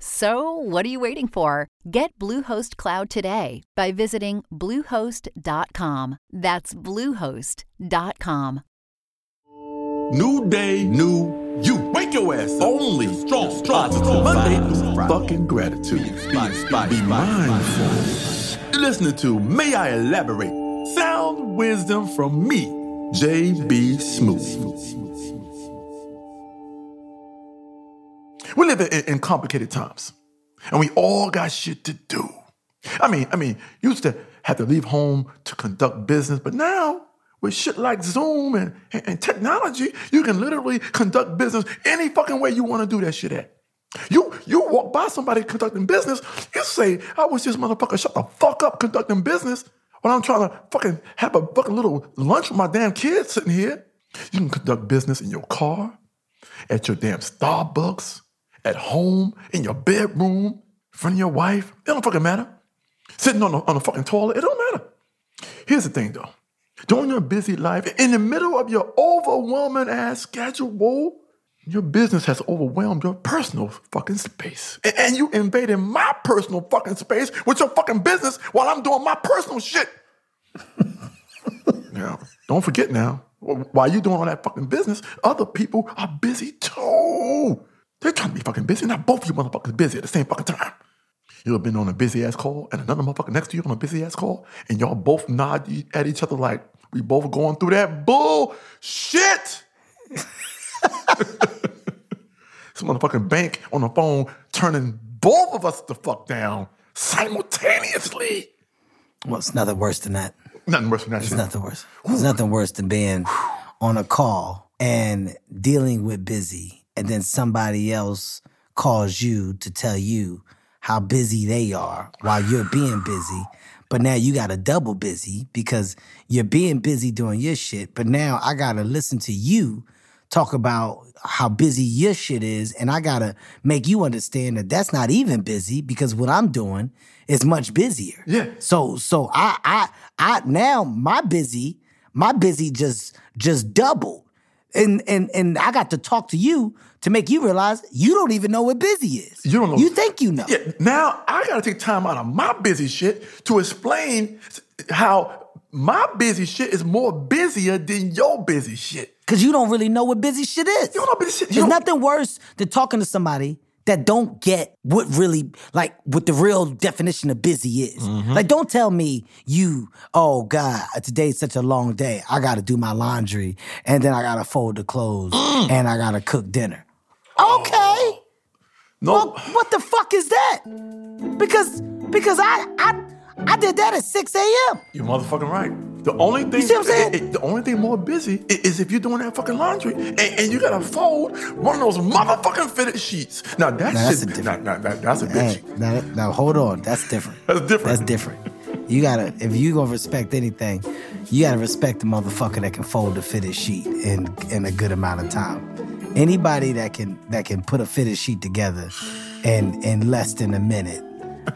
So, what are you waiting for? Get Bluehost Cloud today by visiting Bluehost.com. That's Bluehost.com. New day, new you. Wake your ass up. Only strong, strong, strong. Monday through fucking gratitude. Be, be mindful. Listening to May I Elaborate? Sound wisdom from me, JB Smoove. We live in, in complicated times, and we all got shit to do. I mean, I mean, used to have to leave home to conduct business, but now with shit like Zoom and, and, and technology, you can literally conduct business any fucking way you want to do that shit at. You you walk by somebody conducting business, you say, I wish this motherfucker shut the fuck up conducting business when I'm trying to fucking have a fucking little lunch with my damn kids sitting here. You can conduct business in your car, at your damn Starbucks, at home, in your bedroom, in front of your wife. It don't fucking matter. Sitting on the, on the fucking toilet, it don't matter. Here's the thing though. During your busy life, in the middle of your overwhelming ass schedule, your business has overwhelmed your personal fucking space. And, and you invaded my personal fucking space with your fucking business while I'm doing my personal shit. now, don't forget now, while you're doing all that fucking business, other people are busy too. They're trying to be fucking busy. Not both of you motherfuckers busy at the same fucking time. You ever been on a busy ass call and another motherfucker next to you on a busy ass call, and y'all both nod at each other like we both going through that bullshit. Some motherfucking bank on the phone turning both of us the fuck down simultaneously. Well, it's nothing worse than that. Nothing worse than that. It's shit. nothing worse. It's nothing worse than being on a call and dealing with busy, and then somebody else calls you to tell you how busy they are while you're being busy. But now you got to double busy because you're being busy doing your shit. But now I got to listen to you talk about how busy your shit is. And I got to make you understand that that's not even busy because what I'm doing is much busier. Yeah. So, so I, I, I, now my busy, my busy just, just doubled. And, and, and I got to talk to you to make you realize you don't even know what busy is. You don't know. You think you know. Yeah, now I gotta take time out of my busy shit to explain how my busy shit is more busier than your busy shit. Cause you don't really know what busy shit is. You don't know busy shit. You There's nothing worse than talking to somebody that don't get what really like what the real definition of busy is. Mm-hmm. Like don't tell me you, oh God, today's such a long day. I gotta do my laundry and then I gotta fold the clothes Mm. and I gotta cook dinner. Okay. No, Well, what the fuck is that? Because because I I I did that at 6 a.m. you're motherfucking right. The only thing, see what I'm saying? it- it- the only thing more busy is if you're doing that fucking laundry and, and you gotta fold one of those motherfucking fitted sheets. Now that Now, that's shit, a different- now, now, that- that's a bitch. Hey, now, now hold on. That's different. That's different. That's different. You gotta, if you gonna respect anything, you gotta respect the motherfucker that can fold a fitted sheet in in a good amount of time. Anybody that can that can put a fitted sheet together in in less than a minute,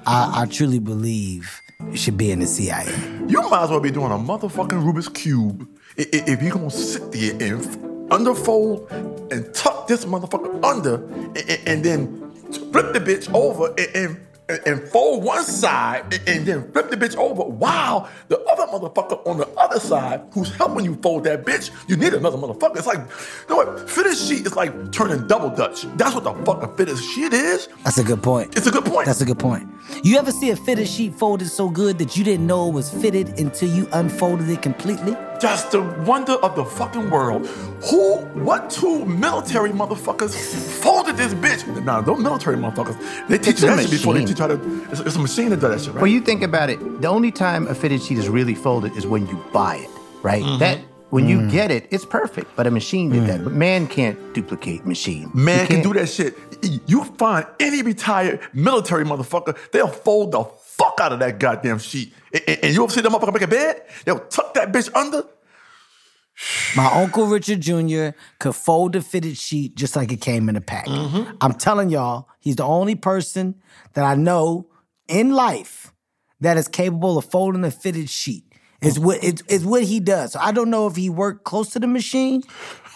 I, I truly believe should be in the CIA. You might as well be doing a motherfucking Rubik's Cube if you're gonna sit there and underfold and tuck this motherfucker under and, then flip the bitch over and, and fold one side and, then flip the bitch over while the other motherfucker on the other side who's helping you fold that bitch, you need another motherfucker. It's like, you know what? Fitted sheet is like turning double Dutch. That's what the fuck a fitted sheet is. That's a good point. It's a good point. That's a good point. You ever see a fitted sheet folded so good that you didn't know it was fitted until you unfolded it completely? That's the wonder of the fucking world. Who, what two military motherfuckers folded this bitch? Nah, those military motherfuckers, they teach a that shit before they machine. teach how to. It's, it's a machine that does that shit, right? Well, you think about it. The only time a fitted sheet is really folded is when you buy it, right? Mm-hmm. That when Mm. you get it, it's perfect. But a machine did that. But man can't duplicate machine. Man You can can't- do that shit. You find any retired military motherfucker, they'll fold the fuck out of that goddamn sheet. And, and- and you ever see them motherfucker make a bed? They'll tuck that bitch under. My Uncle Richard Jr. could fold a fitted sheet just like it came in a pack. Mm-hmm. I'm telling y'all, he's the only person that I know in life that is capable of folding a fitted sheet. It's what it's, it's what he does. So I don't know if he worked close to the machine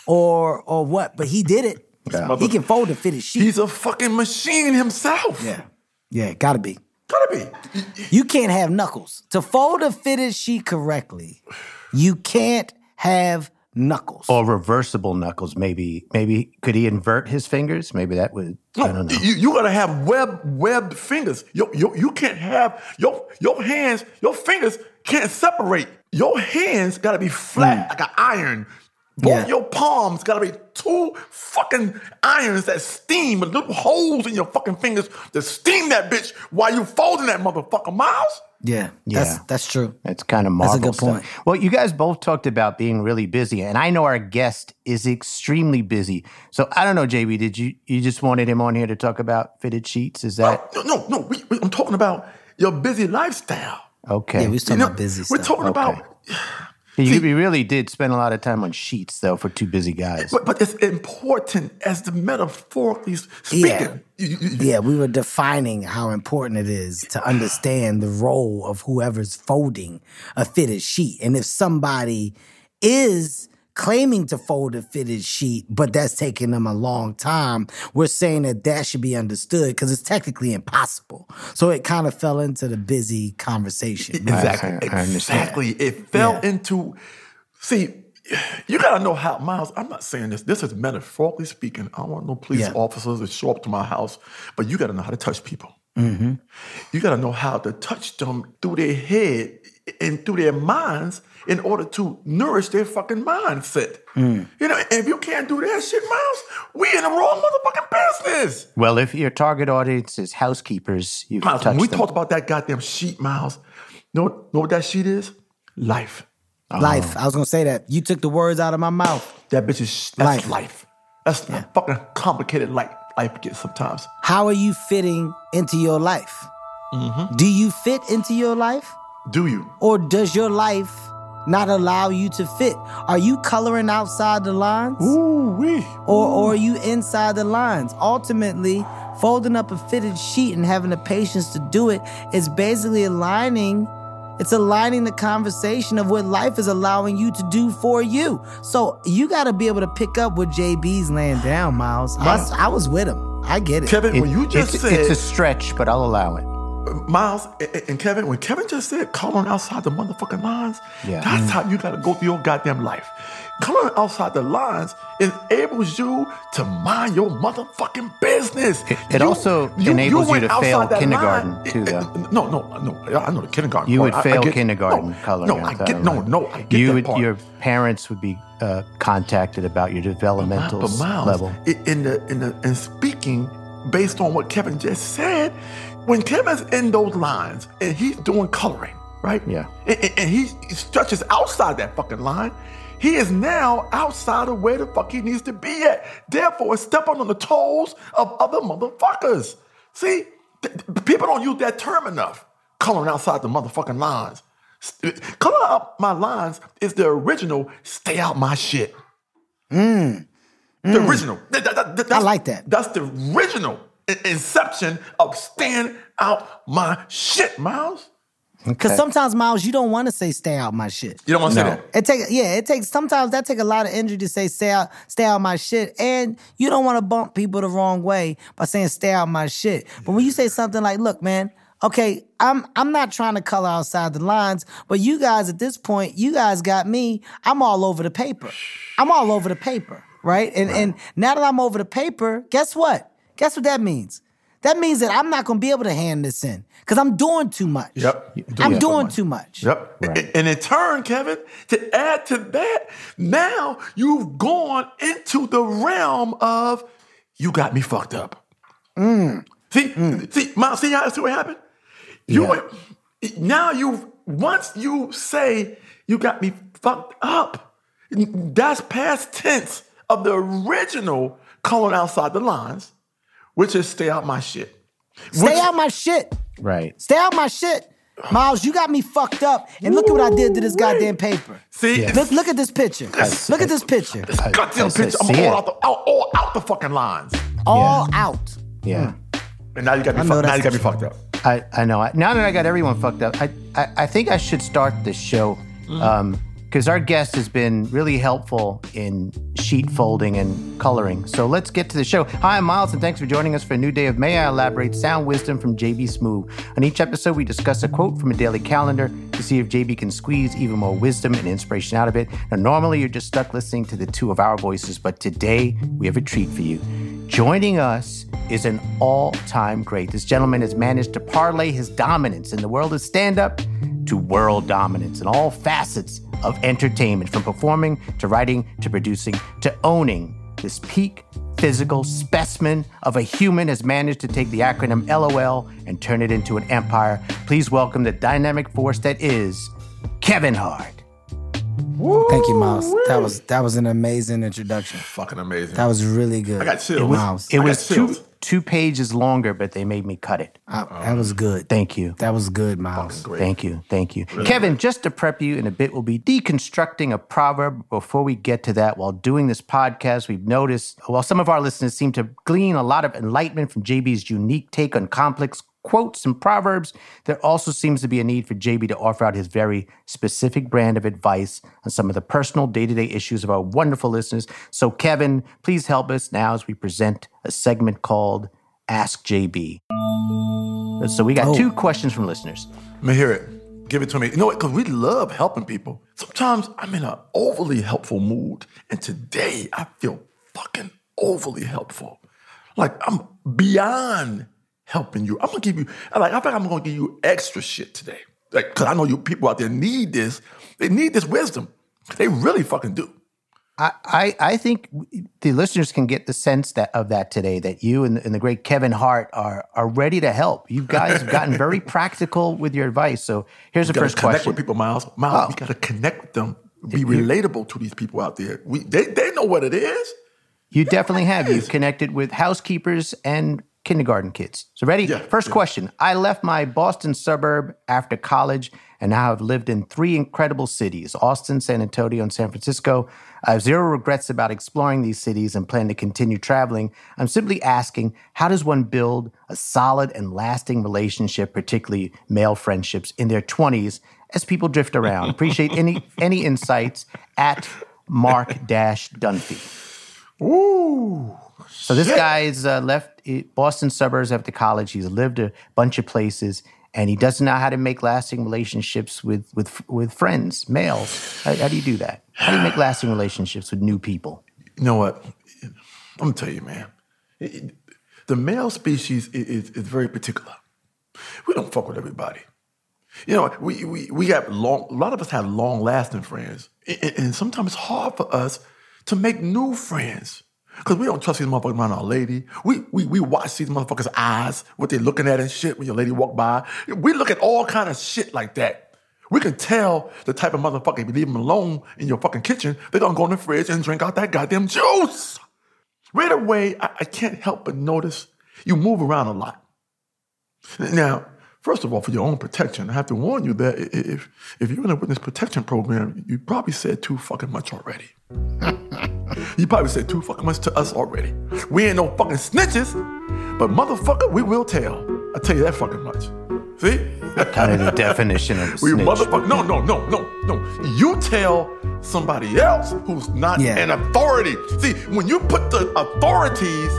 or or what, but he did it. He can fold a fitted sheet. He's a fucking machine himself. yeah, yeah, gotta be. Gotta be. You can't have knuckles to fold a fitted sheet correctly. You can't have knuckles. or reversible knuckles. Maybe, maybe could he invert his fingers? Maybe that would. I don't know. You, you gotta have web webbed fingers. You, you, you can't have your your hands, your fingers can't separate. Your hands gotta be flat mm. like an iron. Both Yeah. your palms gotta be two fucking irons that steam with little holes in your fucking fingers to steam that bitch while you folding that motherfucker, Miles. yeah, that's Yeah. that's true. It's kind of That's a good stuff. point. Well, you guys both talked about being really busy, and I know our guest is extremely busy. So I don't know, JB. Did you you just wanted him on here to talk about fitted sheets? Is that No, no, no. We, we- I'm talking about your busy lifestyle. okay? Yeah, we was talking You know, about busy we're stuff. talking about you, you really did spend a lot of time on sheets, though, for two busy guys. But, but it's important as the metaphorically speaking. Yeah. Yeah, we were defining how important it is to understand the role of whoever's folding a fitted sheet. And if somebody is claiming to fold a fitted sheet, but that's taking them a long time, we're saying that that should be understood because it's technically impossible. So it kind of fell into the busy conversation. Exactly. I- I understand. exactly. It fell Yeah. into. See, you gotta know how Miles. I'm not saying this. This is metaphorically speaking. I don't want no police Yeah. officers to show up to my house, but you gotta know how to touch people. Mm-hmm. You gotta know how to touch them through their head and through their minds in order to nourish their fucking mindset. Mm. You know, if you can't do that shit, Miles, we in the wrong motherfucking business. well, if your target audience is housekeepers, you've Miles, touched when we them. talked about that goddamn sheet, Miles, know, know what that sheet is? Life. Life. I was gonna say that. You took the words out of my mouth. That bitch is that's Life. life. That's a fucking complicated life life gets sometimes. How are you fitting into your life? Mm-hmm. Do you fit into your life? Do you? Or does your life not allow you to fit? Are you coloring outside the lines? Ooh wee. Or, or are you inside the lines? Ultimately, folding up a fitted sheet and having the patience to do it is basically aligning. It's aligning the conversation of what life is allowing you to do for you. So you got to be able to pick up what JB's laying down, Miles. I, was- I was with him. I get it. Kevin, It- when you just it's, said it's a stretch, but I'll allow it. Miles and- Kevin, when Kevin just said coloring outside the motherfucking lines, Yeah. that's mm. how you gotta go through your goddamn life. Coloring outside the lines enables you to mind your motherfucking business. It- it also enables you went to fail kindergarten, line. too, though. it- No, no, no. I know the kindergarten. You part. would I- I fail get- kindergarten no, coloring. No, I outside get no, no. I get you that would, part. your parents would be uh, contacted about your developmental But Miles, level. in the in the in speaking based on what Kevin just said, when Kevin's in those lines and he's doing coloring, right? Yeah. And, and- and he stretches outside that fucking line. He is now outside of where the fuck he needs to be at. Therefore, stepping on the toes of other motherfuckers. See, th- th- people don't use that term enough. Coloring outside the motherfucking lines. St- Color out my lines is the original stay out my shit. Mm. The original. Th- th- th- that's- Mm. like that. That's the original in- inception of stand out my shit, Miles. Because sometimes, Miles, you don't want to say "stay out my shit." You don't want to No. say that. It take yeah, it takes sometimes that take a lot of energy to say stay out, stay out my shit, and you don't want to bump people the wrong way by saying stay out my shit. But when you say something like, "Look, man, okay, I'm I'm not trying to color outside the lines, but you guys at this point, you guys got me. I'm all over the paper. I'm all over the paper, right? And and now that I'm over the paper, guess what? Guess what that means? that means that I'm not gonna be able to hand this in because I'm doing too much. Yep. I'm Yeah. doing too much. Yep. And in turn, Kevin, to add to that, now you've gone into the realm of you got me fucked up. Mm. See, mm. see, Miles, see how see what happened? You now you've once you say you got me fucked up, that's past tense of the original calling outside the lines, which is stay out my shit. Stay Which- out my shit. Right. Stay out my shit. Miles, you got me fucked up. And look at what I did to this goddamn paper. See, Look, look at this picture. Look at this picture. This goddamn I said, picture. I'm see all it. out, the, out, all out the fucking lines. All out. Yeah. Hmm. And now you got me. I know Fuck, now you got me fucked up. I, I know. I, now that I got everyone fucked up, I, I, I think I should start this show mm. um, because our guest has been really helpful in sheet folding and coloring. So let's get to the show. Hi, I'm Miles, and thanks for joining us for a new day of May I Elaborate Sound Wisdom from JB Smoove. On each episode, we discuss a quote from a daily calendar to see if JB can squeeze even more wisdom and inspiration out of it. Now, normally you're just stuck listening to the two of our voices, but today we have a treat for you. Joining us is an all time great. This gentleman has managed to parlay his dominance in the world of stand up to world dominance in all facets of entertainment, from performing to writing to producing to owning. This peak physical specimen of a human has managed to take the acronym LOL and turn it into an empire. Please welcome the dynamic force that is Kevin Hart. Thank you, Miles. That was that was an amazing introduction. Fucking amazing. That was really good. I got chills. It It was, was- Miles. It was two chills. Two pages longer, but they made me cut it. I- that was good. Thank you. That was good, Miles. Great. Thank you. Thank you. Kevin, just to prep you in a bit, we'll be deconstructing a proverb. Before we get to that, while doing this podcast, we've noticed, while some of our listeners seem to glean a lot of enlightenment from JB's unique take on complex quotes and proverbs, there also seems to be a need for JB to offer out his very specific brand of advice on some of the personal day to day issues of our wonderful listeners. So, Kevin, please help us now as we present a segment called Ask JB. So, we got oh. two questions from listeners. Let me hear it. Give it to me. You know what? Because we love helping people. Sometimes I'm in an overly helpful mood, and today I feel fucking overly helpful. Like I'm beyond helping you. I'm gonna give you like I think I'm gonna give you extra shit today. Like, cause I know you people out there need this. They need this wisdom. They really fucking do. I, I, I think the listeners can get the sense that of that today that you and, and the great Kevin Hart are are ready to help. You guys have gotten very practical with your advice. So here's the You gotta first connect question. with people, Miles. Miles, you oh. gotta connect with them. Be relatable to these people out there. We they, they know what it is. You definitely have. You've connected with housekeepers and kindergarten kids. So ready? Yeah, First yeah. question. I left my Boston suburb after college and now have lived in three incredible cities, Austin, San Antonio, and San Francisco. I have zero regrets about exploring these cities and plan to continue traveling. I'm simply asking, how does one build a solid and lasting relationship, particularly male friendships, in their 20s as people drift around? Appreciate any any insights at Mark Dash Dunphy. Ooh. So this Shit. guy's uh, left Boston suburbs after college. He's lived a bunch of places, and he doesn't know how to make lasting relationships with with with friends, males. How, how do you do that? How do you make lasting relationships with new people? You know what? I'm gonna tell you, man. It- the male species i- is, is very particular. We don't fuck with everybody. You know, we we we have long. A lot of us have long lasting friends, and, and sometimes it's hard for us to make new friends because we don't trust these motherfuckers around our lady. We we we watch these motherfuckers' eyes, what they're looking at and shit when your lady walk by. We look at all kind of shit like that. We can tell the type of motherfucker if you leave them alone in your fucking kitchen, they're gonna go in the fridge and drink out that goddamn juice. Right away, I, I can't help but notice you move around a lot. Now, first of all, for your own protection, I have to warn you that if if you're in a witness protection program, you probably said too fucking much already. you probably said too fucking much to us already. We ain't no fucking snitches, but motherfucker, we will tell. I tell you that fucking much. See? Kind of the definition of We snitch. motherfucker. No, no, no, no, no. You tell somebody else who's not Yeah. an authority. See, when you put the authorities,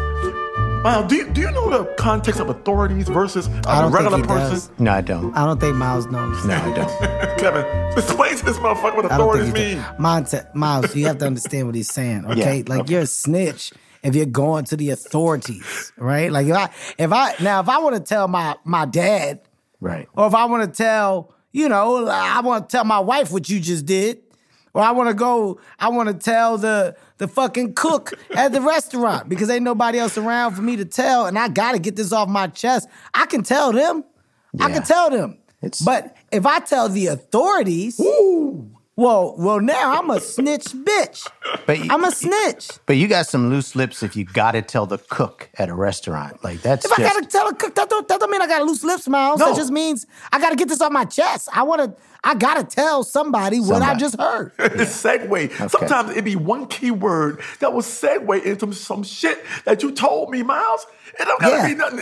wow, do you, do you know the context of authorities versus I a don't regular think he person? does. No, I don't. I don't think Miles knows. No, I don't. Kevin, explain to this motherfucker what I don't authorities think he mean. does. Monte, Miles, you have to understand what he's saying, okay? Yeah, like you're a snitch if you're going to the authorities, right? Like if I if I now if I want to tell my my dad, Right. or if I want to tell, you know, I want to tell my wife what you just did, or I want to go, I want to tell the the fucking cook at the restaurant because ain't nobody else around for me to tell, and I got to get this off my chest. I can tell them, I can tell them. It's- but if I tell the authorities, well, well, now I'm a snitch, bitch. But you, I'm a snitch. but you got some loose lips if you got to tell the cook at a restaurant. Like that's If I gotta tell a cook, that don't, that don't mean I got loose lips, Miles. No. That just means I gotta get this off my chest. I wanna, I gotta tell somebody, what I just heard. It's segue. Sometimes it'd be one key word that will segue into some shit that you told me, Miles. It don't gotta Yeah. be nothing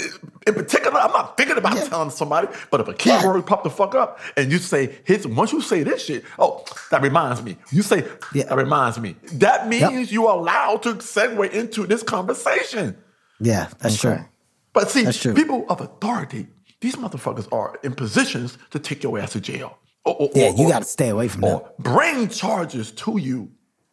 in particular. I'm not thinking about Yeah. telling somebody, but if a key Yeah. word pop the fuck up and you say his once you say this shit, oh, that reminds me. You say Yeah. that reminds me. That means Yep. you are allowed to segue into this conversation. Yeah, that's Okay. true. But see, people of authority, these motherfuckers are in positions to take your ass to jail. Or, or- Yeah, or- you gotta stay away from them. Or bring charges to you.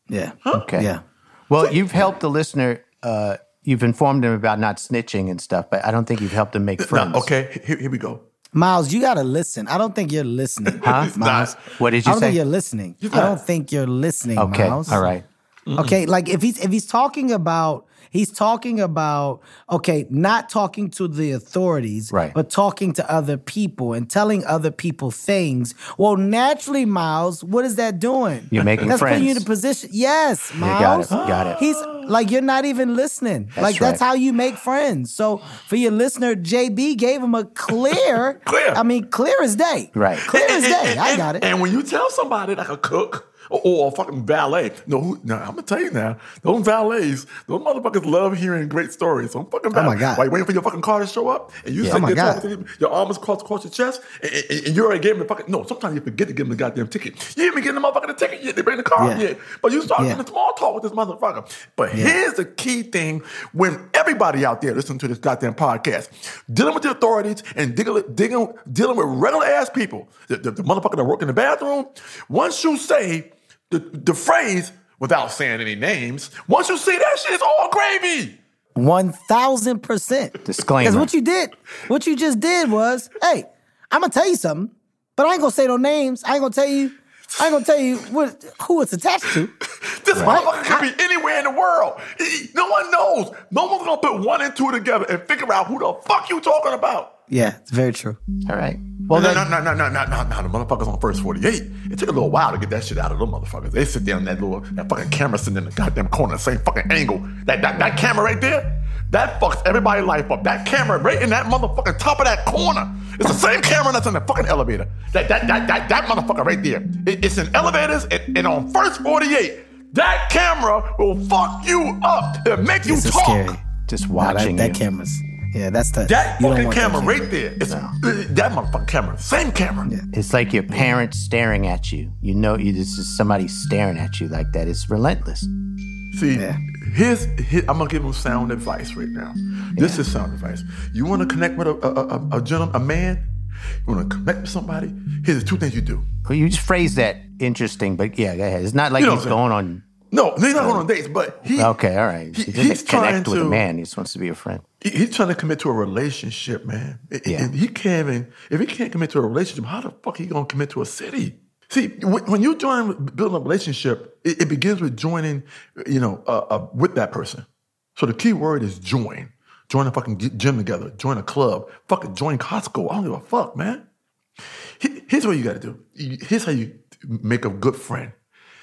Yeah. okay. Yeah. Well, you've helped the listener. Uh, you've informed him about not snitching and stuff, but I don't think you've helped him make friends. Now, okay, here, here we go. Miles, you gotta listen. I don't think you're listening. Huh? Miles. What did I you don't say? think you're listening. I don't think you're listening, Okay. Miles. All right. Okay, like if he's if he's talking about he's talking about okay, not talking to the authorities, Right. but talking to other people and telling other people things. Well, naturally, Miles, what is that doing? You're making that's putting you in a position. Yes, You got Miles. it. Got it. He's like you're not even listening. like that's how you make friends. So for your listener, JB gave him a clear, Clear. I mean, clear as day. Right. Clear as And- day. and- I got it. And when you tell somebody like a cook or, or a fucking valet, no, who- no, I'm gonna tell you now, those valets, those motherfuckers love hearing great stories. So I'm fucking Oh my God. While you waiting for your fucking car to show up, and you Oh sit my there talking to them, your arms crossed across your chest, and, and, and you already gave them the fucking no. Sometimes you forget to give them the goddamn ticket. You ain't even getting the motherfucking the ticket yet. They bring the car Yeah. yet, but you start Yeah. getting small talk with this motherfucker. But Yeah. here's the key thing: when everybody out there listening to this goddamn podcast, dealing with the authorities and digging, digging, dealing with regular ass people, the, the, the motherfucker that work in the bathroom, once you say the, the phrase without saying any names, once you see that shit it's all gravy. One thousand percent. Disclaimer. Because what you did, what you just did was, hey, I'm gonna tell you something, but I ain't gonna say no names. I ain't gonna tell you. I ain't gonna tell you what who it's attached to. This motherfucker could be anywhere in the world. He- no one knows. No one's gonna put one and two together and figure out who the fuck you talking about. Yeah, it's very true. All right. Well, no, then, no, no, no, no, no, no, no. The motherfuckers on first 48. It took a little while to get that shit out of them motherfuckers. They sit down in that little, that fucking camera sitting in the goddamn corner, same fucking angle. That, that, that camera right there, that fucks everybody's life up. That camera right in that motherfucking top of that corner. It's the same camera that's in the fucking elevator. That, that, that, that, that motherfucker right there. It- it's in elevators and, and on first 48. That camera will fuck you up. It'll make you This is talk. scary. just Nah, watching that, you. that camera's yeah, that's the That you don't fucking want that camera camera. right there. It's uh, that motherfucking camera. Same camera. It's like your parents staring at you. You know, you, this is somebody staring at you like that. It's relentless. See, Yeah. here's, here, I'm gonna give him sound advice right now. This is sound advice. You want to connect with a, a, a, a gentleman, a man. You want to connect with somebody. Here's the two things you do. Well, you just phrase that interesting, but yeah, go ahead. It's not like You know he's going on. No, he's not going on dates, but he. Okay, all right. He, He, doesn't he's trying connect with a to- man. He just wants to be a friend. he- He's trying to commit to a relationship, man. And- Yeah. He can't even. If he can't commit to a relationship, how the fuck he gonna commit to a city? See, when, when you join building a relationship, it, it begins with joining, you know, uh, uh, with that person. So the key word is join. Join a fucking gym together. Join a club. Fucking join Costco. I don't give a fuck, man. He- Here's what you got to do. Here's how you make a good friend.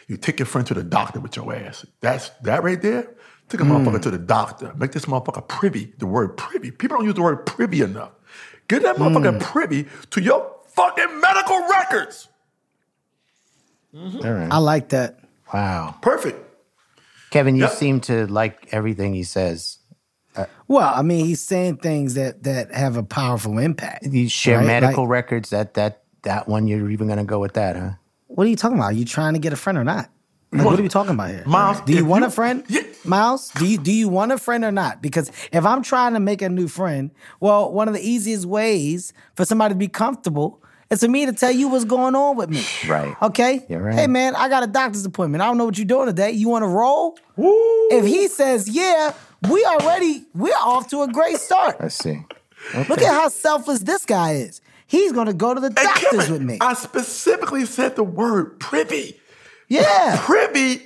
You take your friend to the doctor with your ass. That's that right there. Take a motherfucker hmm. to the doctor. Make this motherfucker privy. The word privy. People don't use the word privy enough. Get that motherfucker hmm. privy to your fucking medical records. All right. I like that. Wow. Perfect. Kevin, you Yep. seem to like everything he says. Uh, well, I mean, he's saying things that that have a powerful impact. You share Right, medical like- records. That that that one. You're even going to go with that, huh? What are you talking about? Are you trying to get a friend or not? Like, what are we talking about here? Miles, do you want you- a friend? Yeah. Miles, do you do you want a friend or not? Because if I'm trying to make a new friend, well, one of the easiest ways for somebody to be comfortable is for me to tell you what's going on with me. Right. Okay. You're right. Hey man, I got a doctor's appointment. I don't know what you're doing today. You want to roll? If he says yeah, we already we're off to a great start. Let's see. Look at how selfless this guy is. He's gonna go to the doctors Kevin, with me. I specifically said the word privy. yeah. Privy,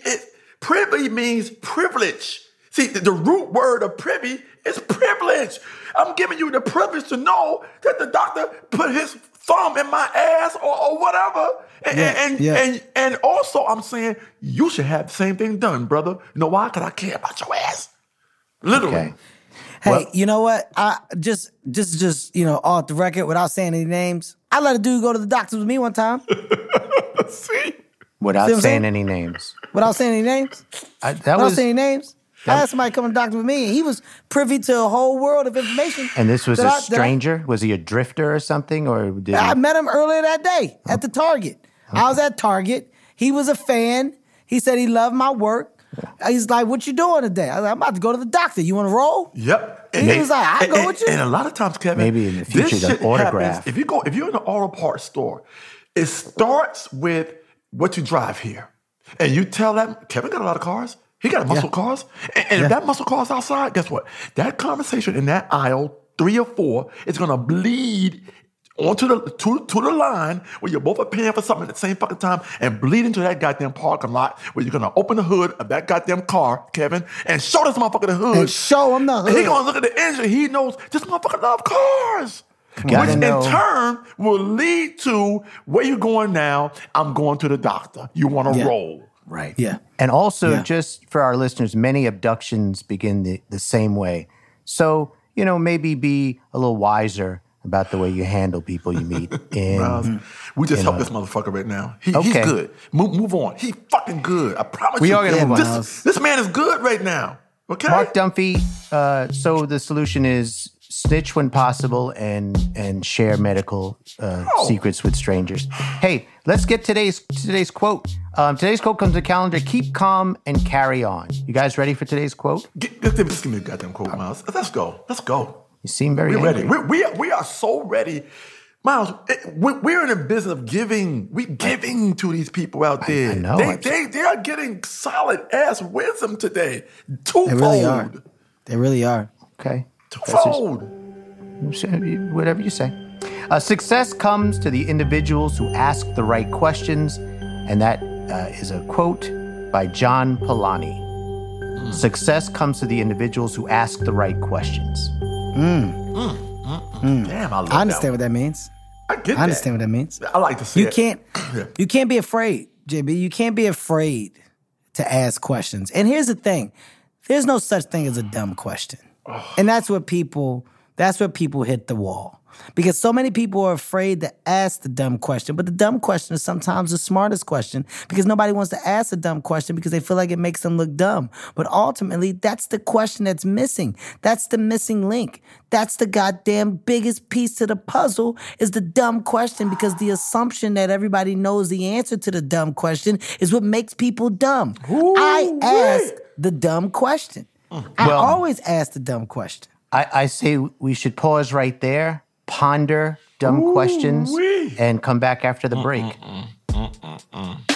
privy means privilege. See, the, the root word of privy is privilege. I'm giving you the privilege to know that the doctor put his thumb in my ass or, or whatever. And, Yeah, and, yeah. and, and also, I'm saying you should have the same thing done, brother. You know why? Because I care about your ass. Literally. Okay. Hey, Well- you know what? I just just just you know off the record without saying any names. I let a dude go to the doctor with me one time See? Without See saying saying? any names. without saying any names. I, that Without was, saying any names. I had somebody come to the doctor with me, and he was privy to a whole world of information. and this was that a I- that I- stranger. was he a drifter or something, or did I he? met him earlier that day at the Target. I was at Target. He was a fan. He said he loved my work. He's like, "What you doing today?" I was like, "I'm about to go to the doctor. You want to roll?" Yep. He was like, "I go and- with you." And a lot of times, Kevin, Maybe in the future, this shit autograph. happens- if you go, if you're in an auto parts store, it starts with what you drive here, and you tell that Kevin got a lot of cars. He got a muscle cars, and, and if that muscle car's outside, guess what? That conversation in that aisle three or four is gonna bleed onto the to, to the line where you both are paying for something at the same fucking time and bleed into that goddamn parking lot where you're gonna open the hood of that goddamn car, Kevin, and show this motherfucker the hood. And show him the And he gonna look at the engine. He knows this motherfucker love cars. Gotta Which know. in turn will lead to where you going now. I'm going to the doctor. You want to Yeah. roll. Right. Yeah. And also, Yeah. just for our listeners, many abductions begin the, the same way. So, you know, maybe be a little wiser about the way you handle people you meet. And Miles, we just you help know. this motherfucker right now. He, Okay. He's good. Move, move on. He fucking good. I promise We you. are gonna move on. This, this man is good right now. Okay. Mark Dunphy, uh, so the solution is snitch when possible and and share medical uh, Oh. secrets with strangers. Hey, let's get today's today's quote. Um, today's quote comes to the calendar. Keep calm and carry on. You guys ready for today's quote? Get, get, just give me a goddamn quote, Miles. Let's go. Let's go. You seem very We're angry. ready. We're, we, are, we are so ready. Miles, it- we- we're in the business of giving. We giving to these people out there. I know. They, they, they are getting solid ass wisdom today. Twofold. They really are. They really are. Okay. Twofold. whatever you say. Uh, success comes to the individuals who ask the right questions, and that uh, is a quote by John Polanyi. Success comes to the individuals who ask the right questions. Mm. Mm. Mm. Damn, I love I understand that. what that means. I get I understand what that means. I like to see You it. can't Yeah. you can't be afraid, JB. You can't be afraid to ask questions. And here's the thing. There's no such thing as a dumb question. And that's what people that's what people hit the wall. Because so many people are afraid to ask the dumb question, but the dumb question is sometimes the smartest question because nobody wants to ask a dumb question because they feel like it makes them look dumb. But ultimately, that's the question that's missing. That's the missing link. That's the goddamn biggest piece to the puzzle is the dumb question because the assumption that everybody knows the answer to the dumb question is what makes people dumb. I ask the dumb question. Mm. I always ask the dumb question. I, I say we should pause right there, ponder dumb questions, Ooh-wee. and come back after the break. Mm, mm, mm,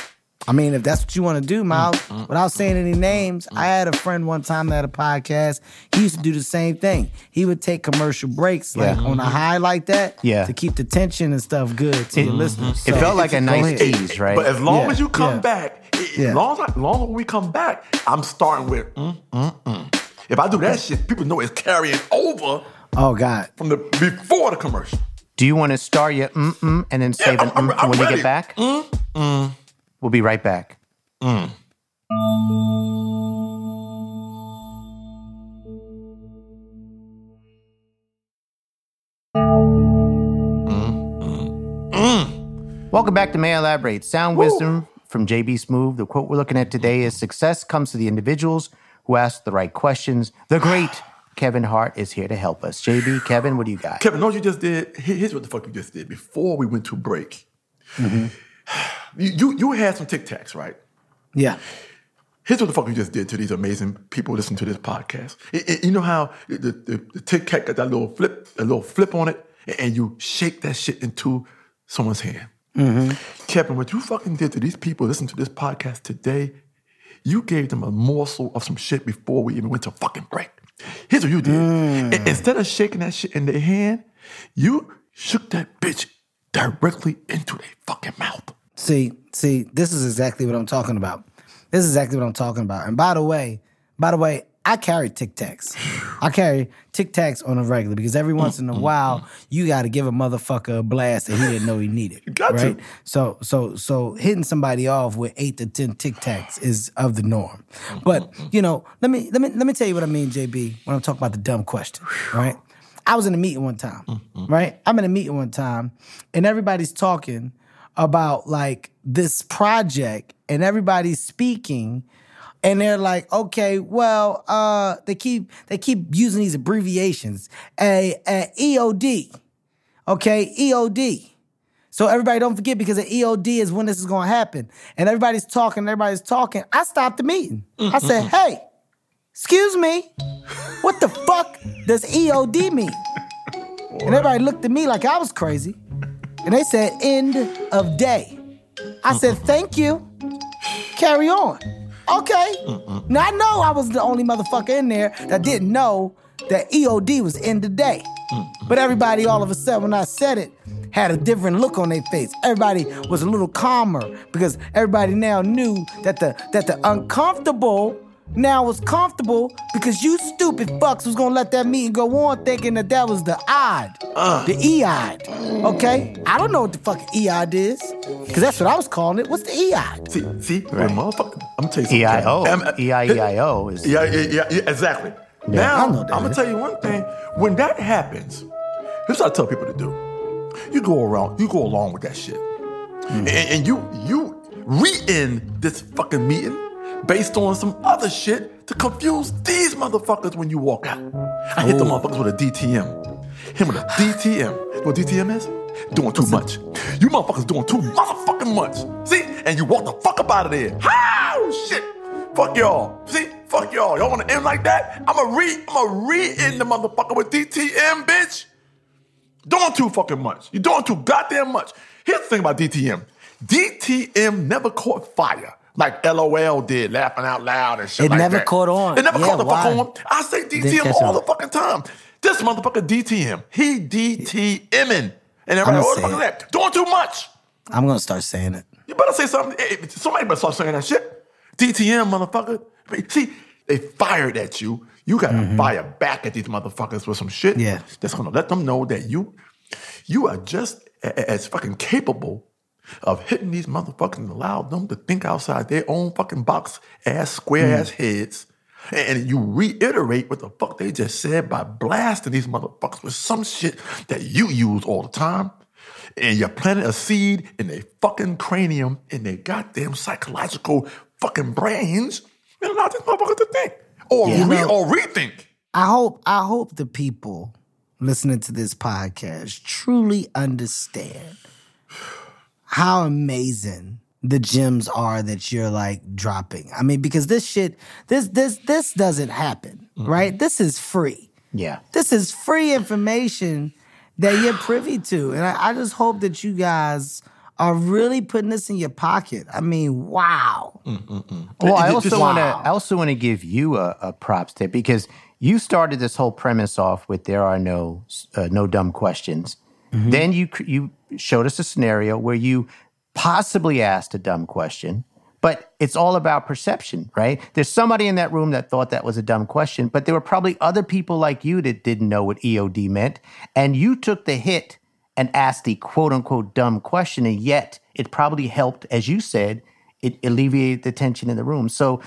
I mean, if that's what you want to do, Miles, without saying any names, I had a friend one time that had a podcast. He used to do the same thing. He would take commercial breaks, like Yeah. on a mm-hmm. high like that, Yeah. to keep the tension and stuff good to your mm-hmm. listeners. It So- felt like a Go nice tease, right? But as long Yeah, as you come yeah. back, as Yeah. long as, I, long as we come back, I'm starting with mm, mm, mm. If I do that shit, people know it's carrying over Oh God, from the before the commercial. Do you want to star your mm-mm and then save an I'm- mm I'm when you get back? Mm mm. We'll be right back. Mm. Welcome back to May I Elaborate. Sound wisdom from JB Smoove. The quote we're looking at today is Success comes to the individuals who ask the right questions. The great Kevin Hart is here to help us. JB, Kevin, what do you got? Kevin, know what you just did? Here's what the fuck you just did before we went to break. Mm-hmm. You, you you had some Tic Tacs, right? yeah, Here's what the fuck you just did to these amazing people listening to this podcast. It- it- you know how the, the, the Tic Tac got that little flip, a little flip on it, and you shake that shit into someone's hand. Kevin, what you fucking did to these people listening to this podcast today, you gave them a morsel of some shit before we even went to fucking break. Here's what you did. Mm. I- Instead of shaking that shit in their hand, you shook that bitch directly into their fucking mouth. See, see, this is exactly what I'm talking about. This is exactly what I'm talking about. And by the way, by the way, I carry Tic Tacs. I carry Tic Tacs on a regular because every once in a while you got to give a motherfucker a blast that he didn't know he needed. got to. right? So, so, so hitting somebody off with eight to ten Tic Tacs is of the norm. But you know, let me let me let me tell you what I mean, JB, when I'm talking about the dumb question. Right? I was in a meeting one time. Right? I'm in a meeting one time, and everybody's talking about like this project, and everybody's speaking and they're like, okay, well, uh, they keep they keep using these abbreviations, a, a EOD, okay, EOD. So everybody don't forget because the EOD is when this is going to happen, and everybody's talking, everybody's talking. I stopped the meeting. I said, hey, excuse me, what the fuck does EOD mean? And everybody looked at me like I was crazy, and they said end of day. I said, thank you. Carry on. Okay. Now I know I was the only motherfucker in there that didn't know that EOD was in of day. But everybody all of a sudden when I said it had a different look on their face. Everybody was a little calmer because everybody now knew that the that the uncomfortable now was comfortable because you stupid fucks was gonna let that meeting go on thinking that that was the odd, the EOD. Okay? I don't know what the fuck EOD is because that's what I was calling it. What's the EOD? See, see, when motherfucker, I'm gonna tell you something. EIO. Uh, EIEIO is Yeah, yeah, yeah, yeah, exactly. I Now, I'm gonna tell you one thing. When that happens, here's what I tell people to do. You go around, you go along with that shit, Mm. and, and you you re-end this fucking meeting based on some other shit to confuse these motherfuckers when you walk out. I hit the oh. motherfuckers with a DTM. Him with a DTM. You know what DTM is? Doing too much. You motherfuckers doing too motherfucking much. See? And you walk the fuck up out of there. Oh shit. Fuck y'all. See? Fuck y'all. Y'all wanna end like that? I'ma re I'ma re-end the motherfucker with DTM, bitch. Doing too fucking much. You're doing too goddamn much. Here's the thing about DTM. DTM never caught fire. Like LOL did, laughing out loud and shit It like never that. caught on. It never Yeah, caught the why? fuck on. I say DTM all on. the fucking time. This motherfucker DTM. He DTMing. And everybody, what the fuck is that? Doing too much. I'm gonna start saying it. You better say something. Hey, Somebody better start saying that shit. DTM, motherfucker. See, they fired at you. You gotta fire back at these motherfuckers with some shit. Mm-hmm. Yeah. That's gonna let them know that you you are just as fucking capable of hitting these motherfuckers and allow them to think outside their own fucking box ass square Mm. ass heads. And you reiterate what the fuck they just said by blasting these motherfuckers with some shit that you use all the time. And you're planting a seed in their fucking cranium, in their goddamn psychological fucking brains, and allow these motherfuckers to think. Or Yeah. re or rethink. I hope I hope the people listening to this podcast truly understand how amazing the gems are that you're like dropping. I mean, because this shit, this this this doesn't happen, right? This is free. yeah. This is free information that you're privy to. And I, I just hope that you guys are really putting this in your pocket. I mean, wow. Well, I It- it also just- want to. Wow. I also want to give you a, a props tip because you started this whole premise off with "there are no uh, no dumb questions." Mm-hmm. Then you you showed us a scenario where you possibly asked a dumb question, but it's all about perception, right? There's somebody in that room that thought that was a dumb question, but there were probably other people like you that didn't know what EOD meant, and you took the hit and asked the quote unquote dumb question, and yet it probably helped, as you said, it alleviated the tension in the room. So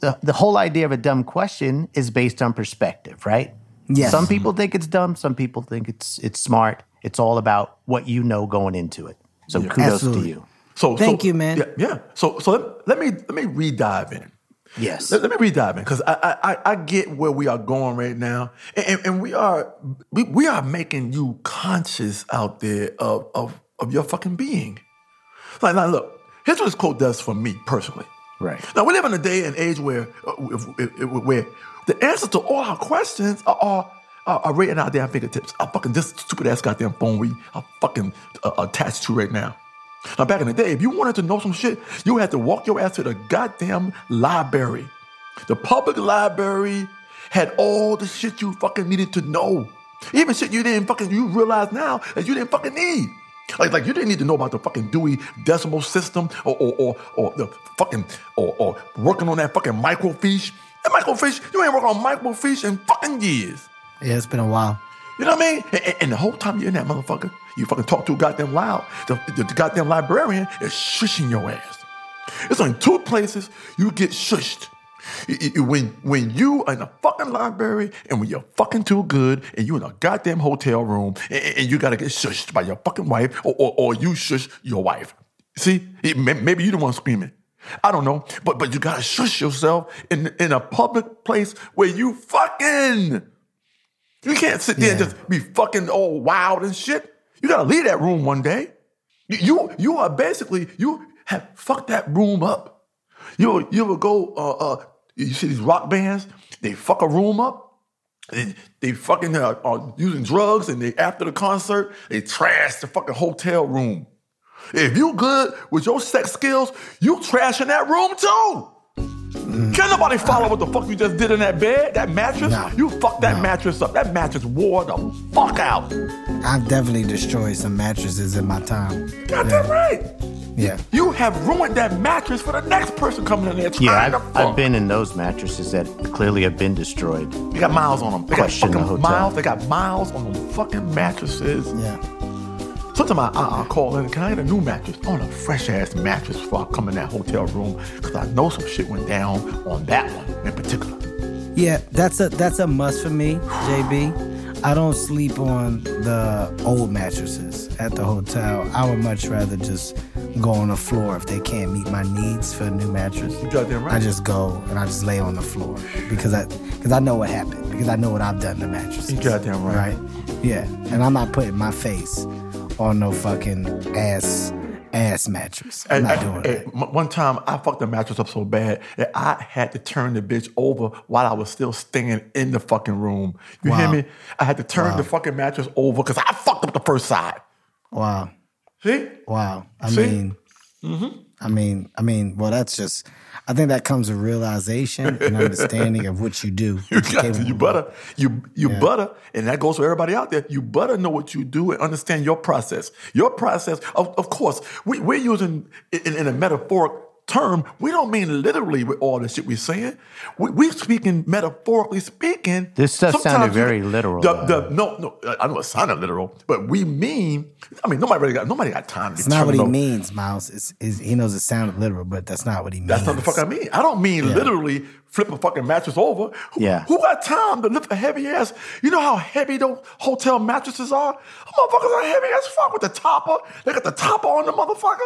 the, the whole idea of a dumb question is based on perspective, right? Yes. Some people think it's dumb, some people think it's it's smart. It's all about what you know going into it. So kudos Absolutely. to you. So Thank so- you, man. Yeah, yeah. So so let, let me let me re-dive in. Yes. Let, let me re-dive in because I, I I- I get where we are going right now, and, and, and we are we, we are making you conscious out there of of of your fucking being. Like now, look, here's what this quote does for me personally. Right. Now we live in a day and age where uh, if- if- if- where the answers to all our questions are are, are, are right in our damn fingertips. Our fucking this stupid ass goddamn phone we are fucking uh, attached to right now. Now back in the day, if you wanted to know some shit, you had to walk your ass to the goddamn library, the public library had all the shit you fucking needed to know. Even shit you didn't fucking, you realize now that you didn't fucking need. Like, like you didn't need to know about the fucking Dewey Decimal System or, or, or, or the fucking, or, or working on that fucking microfiche. That microfiche, you ain't working on microfiche in fucking years. Yeah, it's been a while. You know what I mean? And, and the whole time you're in that motherfucker, you fucking talk too goddamn loud. The, the, goddamn librarian is shushing your ass. It's only two places you get shushed. You- you- When, when you are in a fucking library and when you're fucking too good and you in a goddamn hotel room and, and you gotta get shushed by your fucking wife or, or, or you shush your wife. See, It- may- maybe you the one screaming. I don't know, but but you gotta shush yourself in in a public place where you fucking. You can't sit there and just be fucking all wild and shit. You gotta leave that room one day. You you, you are basically you have fucked that room up. You you ever go uh uh you see these rock bands, they fuck a room up. They, they fucking uh, are using drugs and they after the concert, they trash the fucking hotel room. If you good with your sex skills, you trashing that room too. Can't nobody follow what the fuck you just did in that bed, that mattress? No. You fucked that mattress up. That mattress wore the fuck out. I've definitely destroyed some mattresses in my time. Goddamn right. Yeah. You have ruined that mattress for the next person coming in there trying Yeah, I've, fuck. I've been in those mattresses that clearly have been destroyed. They got miles on them. They Question got the fucking hotel. miles. They got miles on them fucking mattresses. Yeah. Sometimes I, I, I call in, can I get a new mattress? I want a fresh ass mattress before I come in that hotel room because I know some shit went down on that one in particular. Yeah, that's a that's a must for me, JB. I don't sleep on the old mattresses at the hotel. I would much rather just go on the floor if they can't meet my needs for a new mattress. You goddamn right. I just go and I just lay on the floor because I because I know what happened because I know what I've done to mattresses. You goddamn right. Right? Yeah, and I'm not putting my face on no fucking ass ass mattress. I'm not doing m- one time I fucked the mattress up so bad that I had to turn the bitch over while I was still staying in the fucking room. You hear me? I had to turn the fucking mattress over because I fucked up the first side. Wow. See? Wow. I See? mean, mm-hmm. I mean, I mean, well, that's just. I think that comes with realization and understanding of what you do. You got to, you better, you you better, and that goes for everybody out there. You better know what you do and understand your process. Your process, of, of course, we, we're using in, in a metaphoric term. We don't mean literally with all the shit we're saying. We, we're speaking metaphorically speaking. This stuff sounded Sometimes you- very literal, The, the, no, no, I know it sounded literal, but we mean. I mean, nobody really got nobody got time to It's not what he means, Miles. It's, it's, he knows it sounded literal, but that's not what he means. That's not the fuck I mean. I don't mean literally flip a fucking mattress over. Who, Yeah. who got time to lift a heavy ass? You know how heavy those hotel mattresses are? Motherfuckers are heavy as fuck with the topper. They got the topper on the motherfucker.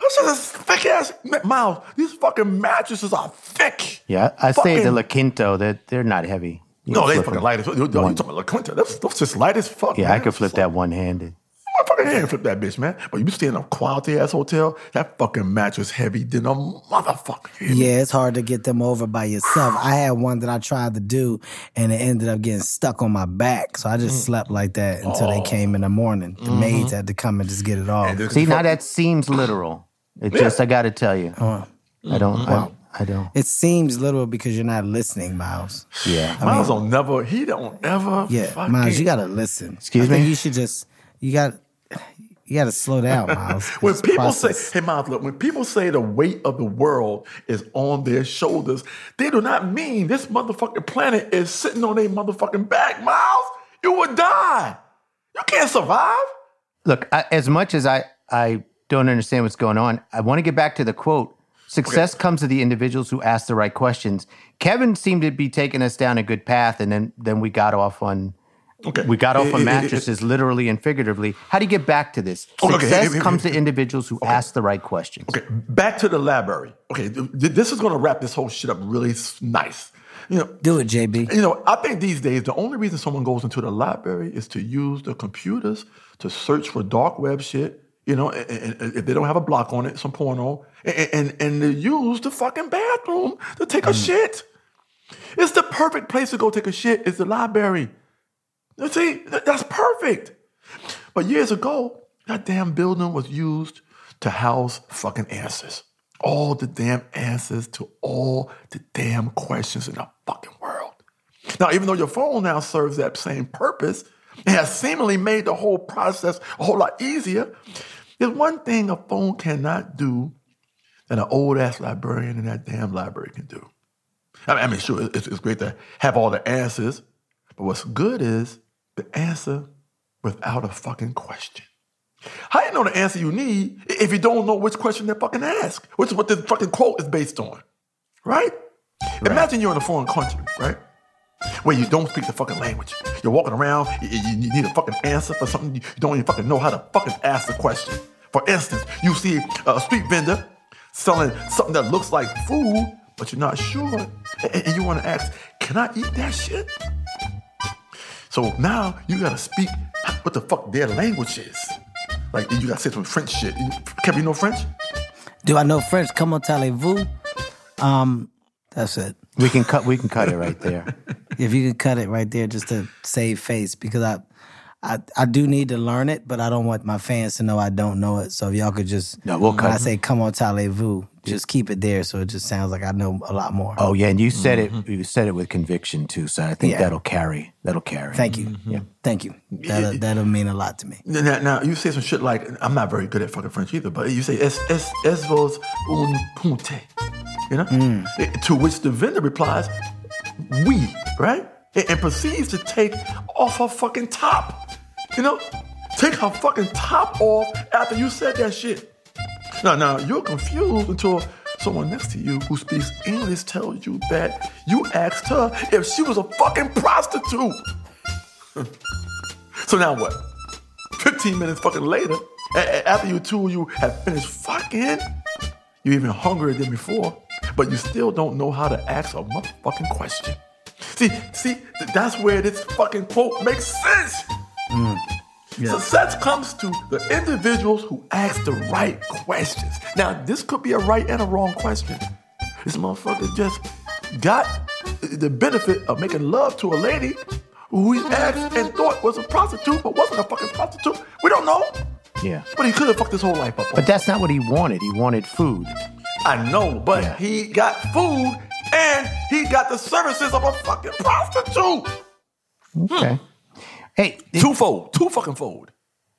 That's just a thick ass Miles. These fucking mattresses are thick. Yeah, I stay at the La Quinta. They're, they're not heavy. You No, they flip fucking them. light as fuck. You, you talking about La Quinta? That's, that's just light as fuck. Yeah, man. I could flip that one handed. My fucking hand flip that bitch, man. But you stay in a quality ass hotel, that fucking mattress heavy than a motherfucker. Yeah, it's hard to get them over by yourself. I had one that I tried to do, and it ended up getting stuck on my back. So I Mm. just slept like that until they came in the morning. The Mm-hmm. maids had to come and just get it off. See, now that seems literal. It just, I got to tell you. Uh, I don't, I, I don't. It seems literal because you're not listening, Miles. Yeah. Miles don't never, he don't ever. Yeah, fucking, Miles, you gotta listen. Excuse I think me? You should just you got you gotta slow down, Miles. When people process- say, hey, Miles, look, when people say the weight of the world is on their shoulders, they do not mean this motherfucking planet is sitting on their motherfucking back, Miles. You would die. You can't survive. Look, I, as much as I, I don't understand what's going on, I want to get back to the quote. Success comes to the individuals who ask the right questions. Kevin seemed to be taking us down a good path, and then then we got off on Okay. we got off on mattresses, literally and figuratively. How do you get back to this? Okay, okay, Success eh, comes to individuals who ask the right questions. Okay, back to the library. Okay, th- th- this is going to wrap this whole shit up really s- nice. You know, do it, JB. You know, I think these days the only reason someone goes into the library is to use the computers to search for dark web shit. You know, and, and- and if they don't have a block on it, some porno, and and, and to use the fucking bathroom to take a mm. shit. It's the perfect place to go take a shit. It's the library. You See, that's perfect. But years ago, that damn building was used to house fucking answers. All the damn answers to all the damn questions in the fucking world. Now, even though your phone now serves that same purpose, it has seemingly made the whole process a whole lot easier. There's one thing a phone cannot do that an old ass librarian in that damn library can do. I mean, sure, it's, it's great to have all the answers, but what's good is the answer without a fucking question. How you know the answer you need if you don't know which question they fucking ask, which is what this fucking quote is based on, right? Imagine you're in a foreign country, right? Where you don't speak the fucking language. You're walking around, you need a fucking answer for something, you don't even fucking know how to fucking ask the question. For instance, you see a street vendor selling something that looks like food, but you're not sure, and, and you want to ask, can I eat that shit? So now you gotta speak what the fuck their language is. Like you gotta say some French shit. You- Kevin, you know French? Do I know French? Comment allez-vous? Um, that's it. We can cut. We can cut it right there. If you can cut it right there just to save face, because I, I, I do need to learn it, but I don't want my fans to know I don't know it. So if y'all could just, No, we'll when cut I it. say "Comment allez-vous," just keep it there, so it just sounds like I know a lot more. Oh yeah, and you said it. You said it with conviction too. So I think Yeah. that'll carry. That'll carry. Thank you. Thank you. That'll, that'll mean a lot to me. Now, now you say some shit like I'm not very good at fucking French either, but you say es es es vos un punte, you know, Eh, to which the vendor replies, "We," right, and, and proceeds to take off her fucking top, you know, take her fucking top off after you said that shit. Now, now you're confused until someone next to you who speaks English tells you that you asked her if she was a fucking prostitute. so now what? 15 minutes fucking later, a- after you two you have finished fucking, you're even hungrier than before, but you still don't know how to ask a motherfucking question. See, see, that's where this fucking quote makes sense. Mm. Success comes to the individuals who ask the right questions. Now, this could be a right and a wrong question. This motherfucker just got the benefit of making love to a lady who he asked and thought was a prostitute, but wasn't a fucking prostitute. We don't know. Yeah. But he could have fucked his whole life up. But that's not what he wanted. He wanted food. I know, but Yeah. he got food and he got the services of a fucking prostitute. Okay. Hey, Twofold, two fucking fold.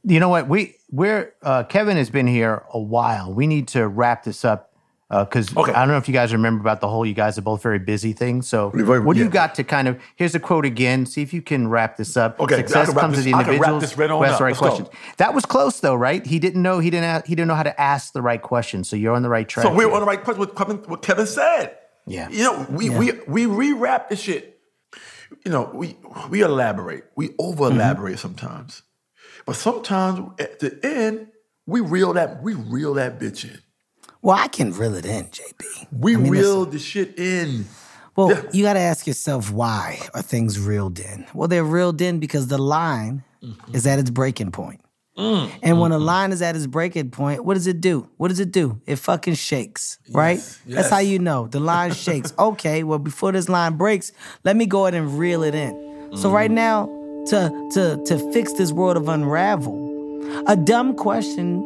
you know what? We we're uh, Kevin has been here a while. We need to wrap this up because Okay. I don't know if you guys remember about the whole you guys are both very busy thing. So what do you got to kind of? Here's a quote again. See if you can wrap this up. Okay, Success comes this- to the I can wrap individuals right who ask the right Let's go. questions. That was close though, right? He didn't know. He didn't. He didn't know how to ask the right question. So you're on the right track. So we're here. on the right question with Kevin, what Kevin said. Yeah. You know, we we we rewrap the shit. You know, we we elaborate, we over elaborate Mm-hmm. sometimes, but sometimes at the end we reel that we reel that bitch in. Well, I can reel it in, JB. We I mean, reel the shit in. Well, Yeah. you got to ask yourself why are things reeled in? Well, they're reeled in because the line Mm-hmm. is at its breaking point. Mm, and when a mm, mm. line is at its breaking point, what does it do? What does it do? It fucking shakes, right? That's how you know the line shakes. Okay, well before this line breaks, let me go ahead and reel it in. So Mm. right now, to to to fix this world of unravel, a dumb question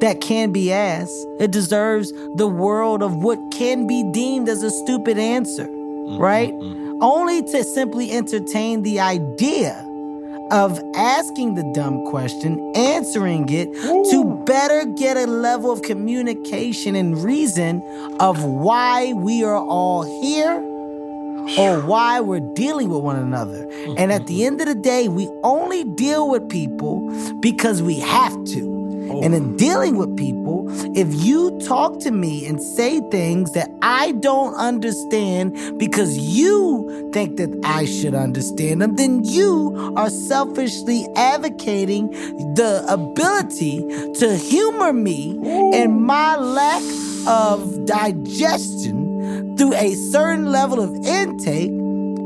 that can be asked. It deserves the world of what can be deemed as a stupid answer, mm, right? Only to simply entertain the idea of asking the dumb question, answering it to better get a level of communication and reason of why we are all here or why we're dealing with one another. And at the mm-hmm. end of the day, we only deal with people because we have to. And in dealing with people, if you talk to me and say things that I don't understand because you think that I should understand them, then you are selfishly advocating the ability to humor me and my lack of digestion through a certain level of intake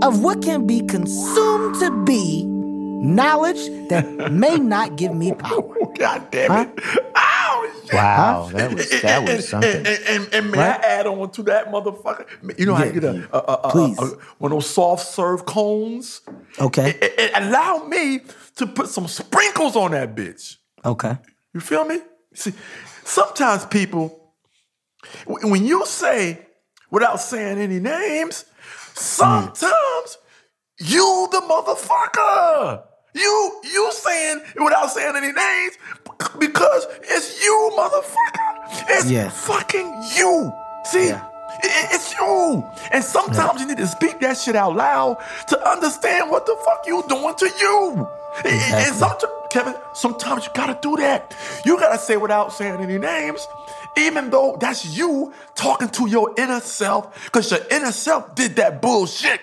of what can be consumed to be knowledge that may not give me power. God damn it! Ow! Oh, shit. Wow, that was that And- was and, something. And, and, and may Right? I add on to that motherfucker? You know how you get a, yeah. a, a, a- Please. a- one of those soft serve cones? Okay. It, it allow me to put some sprinkles on that bitch. Okay. You feel me? See, sometimes people, when you say, without saying any names, mm. sometimes You the motherfucker. You you saying without saying any names because it's you, motherfucker. It's Yeah. fucking you. See? Yeah. I- It's you. And sometimes you need to speak that shit out loud to understand what the fuck you doing to you. And- And sometimes, Kevin, sometimes you gotta do that. You gotta say without saying any names, even though that's you talking to your inner self, because your inner self did that bullshit.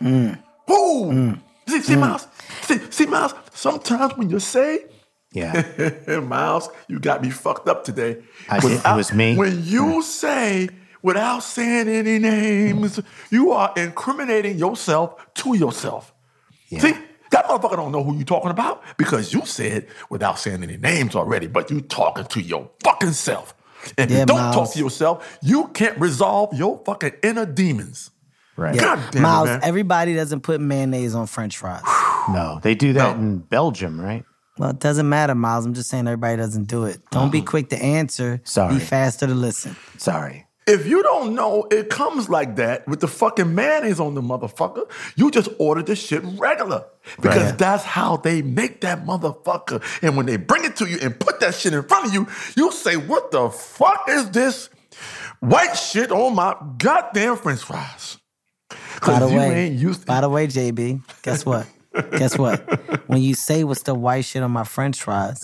Mm. Woo! Mm. See, see, mm. Miles. See, see, Miles. Sometimes when you say, Yeah. Miles, you got me fucked up today. I did- it was me? When you say, without saying any names, you are incriminating yourself to yourself. See, that motherfucker don't know who you're talking about because you said without saying any names already, but you talking to your fucking self. And if Yeah, you don't talk to yourself, you can't resolve your fucking inner demons. Right. God damn Miles, it, man. everybody doesn't put mayonnaise on French fries. No, they do that No. in Belgium, right? Well, it doesn't matter, Miles. I'm just saying everybody doesn't do it. Don't be quick to answer. Sorry. Be faster to listen. Sorry. If you don't know it comes like that with the fucking mayonnaise on the motherfucker, you just order the shit regular. Because Right. that's how they make that motherfucker. And when they bring it to you and put that shit in front of you, you say, What the fuck is this white shit on my goddamn french fries? By the way, by the way, JB, guess what? guess what? When you say what's the white shit on my French fries,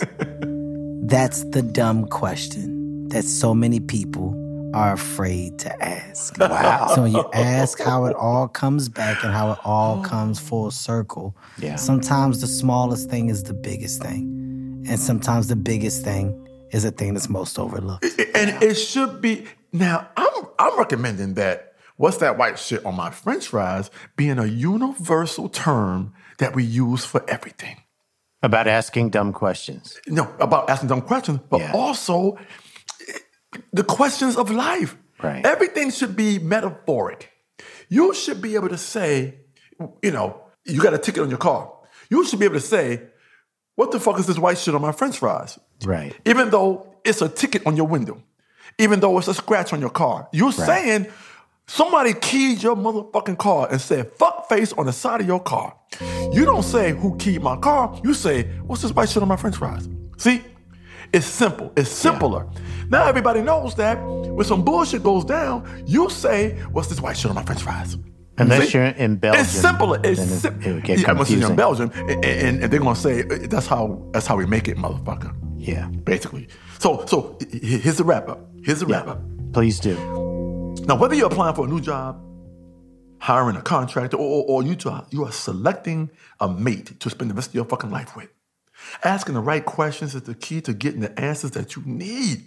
that's the dumb question that so many people are afraid to ask. Wow. So when you ask how it all comes back and how it all comes full circle, Yeah. sometimes the smallest thing is the biggest thing. And sometimes the biggest thing is the thing that's most overlooked. and it should be now i'm i'm recommending that what's that white shit on my french fries being a universal term that we use for everything About asking dumb questions. no about asking dumb questions but Yeah. also the questions of life Right. everything should be metaphoric you should be able to say you know you got a ticket on your car you should be able to say what the fuck is this white shit on my french fries Right. even though it's a ticket on your window, even though it's a scratch on your car. You're saying somebody keyed your motherfucking car and said fuck face on the side of your car. You don't say who keyed my car, you say, what's this white shit on my french fries? See? It's simple. It's simpler. Now everybody knows that when some bullshit goes down, you say, what's this white shit on my french fries? Unless See? you're in Belgium. It's simpler. It's then it- it yeah, unless you're in. Belgium, and, and- and they're gonna say "Uh, that's how that's how we make it, motherfucker Yeah. basically. So, so here's the wrap up. Here's the wrap up. Please do. Now, whether you're applying for a new job, hiring a contractor, or, or, you, try, you are selecting a mate to spend the rest of your fucking life with, asking the right questions is the key to getting the answers that you need.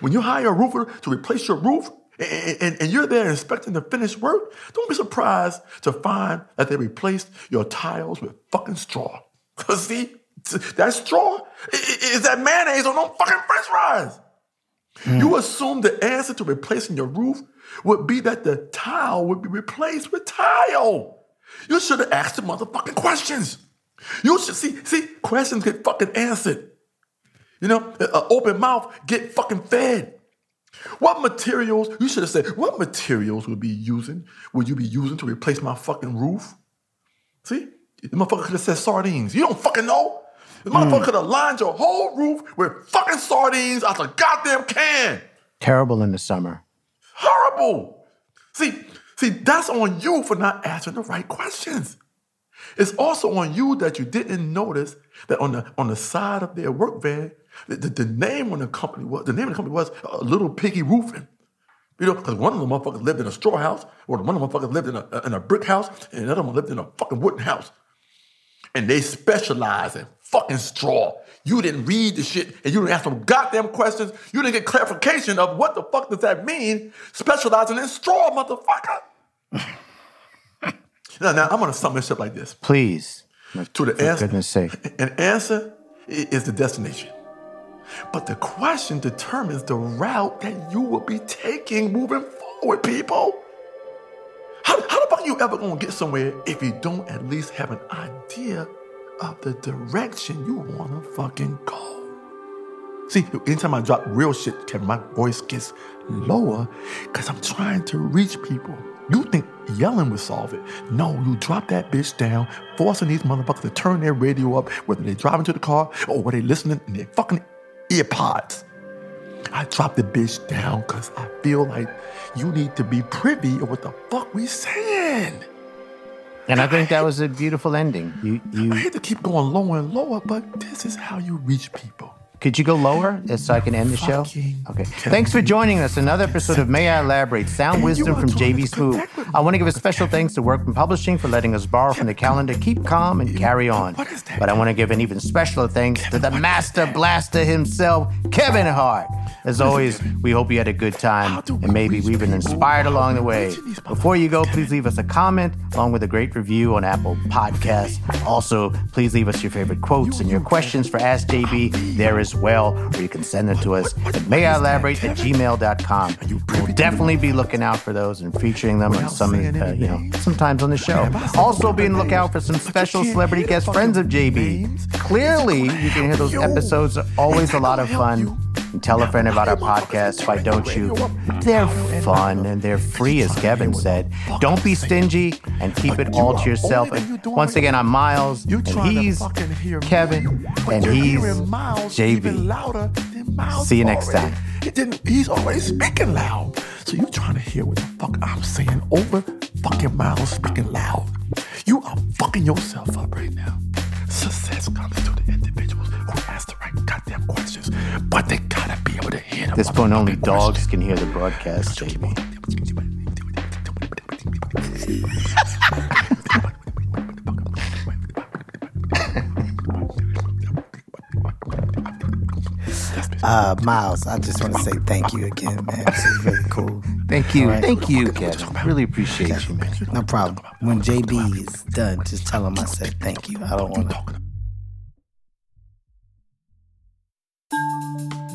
When you hire a roofer to replace your roof, and, and- and you're there inspecting the finished work, don't be surprised to find that they replaced your tiles with fucking straw. See, that straw is that mayonnaise on no fucking french fries. Hmm. You assume the answer to replacing your roof would be that the tile would be replaced with tile. You should have asked the motherfucking questions. You should see, see, questions get fucking answered. You know, an open mouth get fucking fed. What materials, you should have said, what materials would be using, would you be using to replace my fucking roof? See? The motherfucker could have said sardines. You don't fucking know. The motherfucker hmm. could have lined your whole roof with fucking sardines out the goddamn can. Terrible in the summer. Horrible. See, see, that's on you for not answering the right questions. It's also on you that you didn't notice that on the on the side of their work van, the, the, the name on the company was the name of the company was uh, Little Piggy Roofing. You know, because one of the motherfuckers lived in a straw house, or one of the motherfuckers lived in a in a brick house, and another one lived in a fucking wooden house. And they specialize in fucking straw. You didn't read the shit, and you didn't ask them goddamn questions. You didn't get clarification of what the fuck does that mean? Specializing in straw, motherfucker. now, now I'm gonna sum this up like this. Please. To the For answer, goodness sake. an answer is the destination. But the question determines the route that you will be taking moving forward, people. How, how the fuck are you ever gonna get somewhere if you don't at least have an idea of the direction you wanna fucking go? See, anytime I drop real shit, Kevin, my voice gets lower because I'm trying to reach people. You think yelling would solve it. No, you drop that bitch down, forcing these motherfuckers to turn their radio up, whether they're driving to the car or whether they listening in their fucking earpods. I drop the bitch down because I feel like you need to be privy of what the fuck we saying. And I think that was a beautiful ending. You, you I hate to keep going lower and lower, but this is how you reach people. Could you go lower uh, so I can end the show? Okay. Thanks for joining us. Another episode of May I Elaborate Sound Wisdom from JB Smoove. connect with me. I want to give a special thanks to Workman Publishing for letting us borrow from the calendar. Keep calm and carry on. Is? But I want to give an even special thanks to the master blaster himself, Kevin Hart. As always, we hope you had a good time How do we and maybe we've been inspired along the way. Before you go, please leave us a comment along with a great review on Apple Podcasts. Also, please leave us your favorite quotes and your questions for Ask JB there as well, or you can send them to us at mayIelaborate at gmail.com. We'll definitely be looking out for those and featuring them on some, uh, you know, sometimes on the show. Also, be on the lookout for some special celebrity guest friends of JB. Clearly, you can hear those episodes. Are Always a lot of fun. And tell a friend about our podcast. Why don't you? They're fun and they're free, as Kevin said. Don't be stingy and keep it all to yourself. And once again, I'm Miles, and he's Kevin, and he's hearing Miles even JB. louder than Miles See you next time. He's already speaking loud. So you trying to hear what the fuck I'm saying over fucking Miles speaking loud? You are fucking yourself up right now. Success comes to the individuals who ask the right goddamn questions, but they gotta be able to hear them. At this point, only dogs questions. can hear the broadcast, JB. Uh, Miles, I just want to say thank you again, man. This is really cool. Thank you. All right. Thank you, Kevin. Really appreciate you, man. No problem. When JB is done, just tell him I said thank you. I don't want to.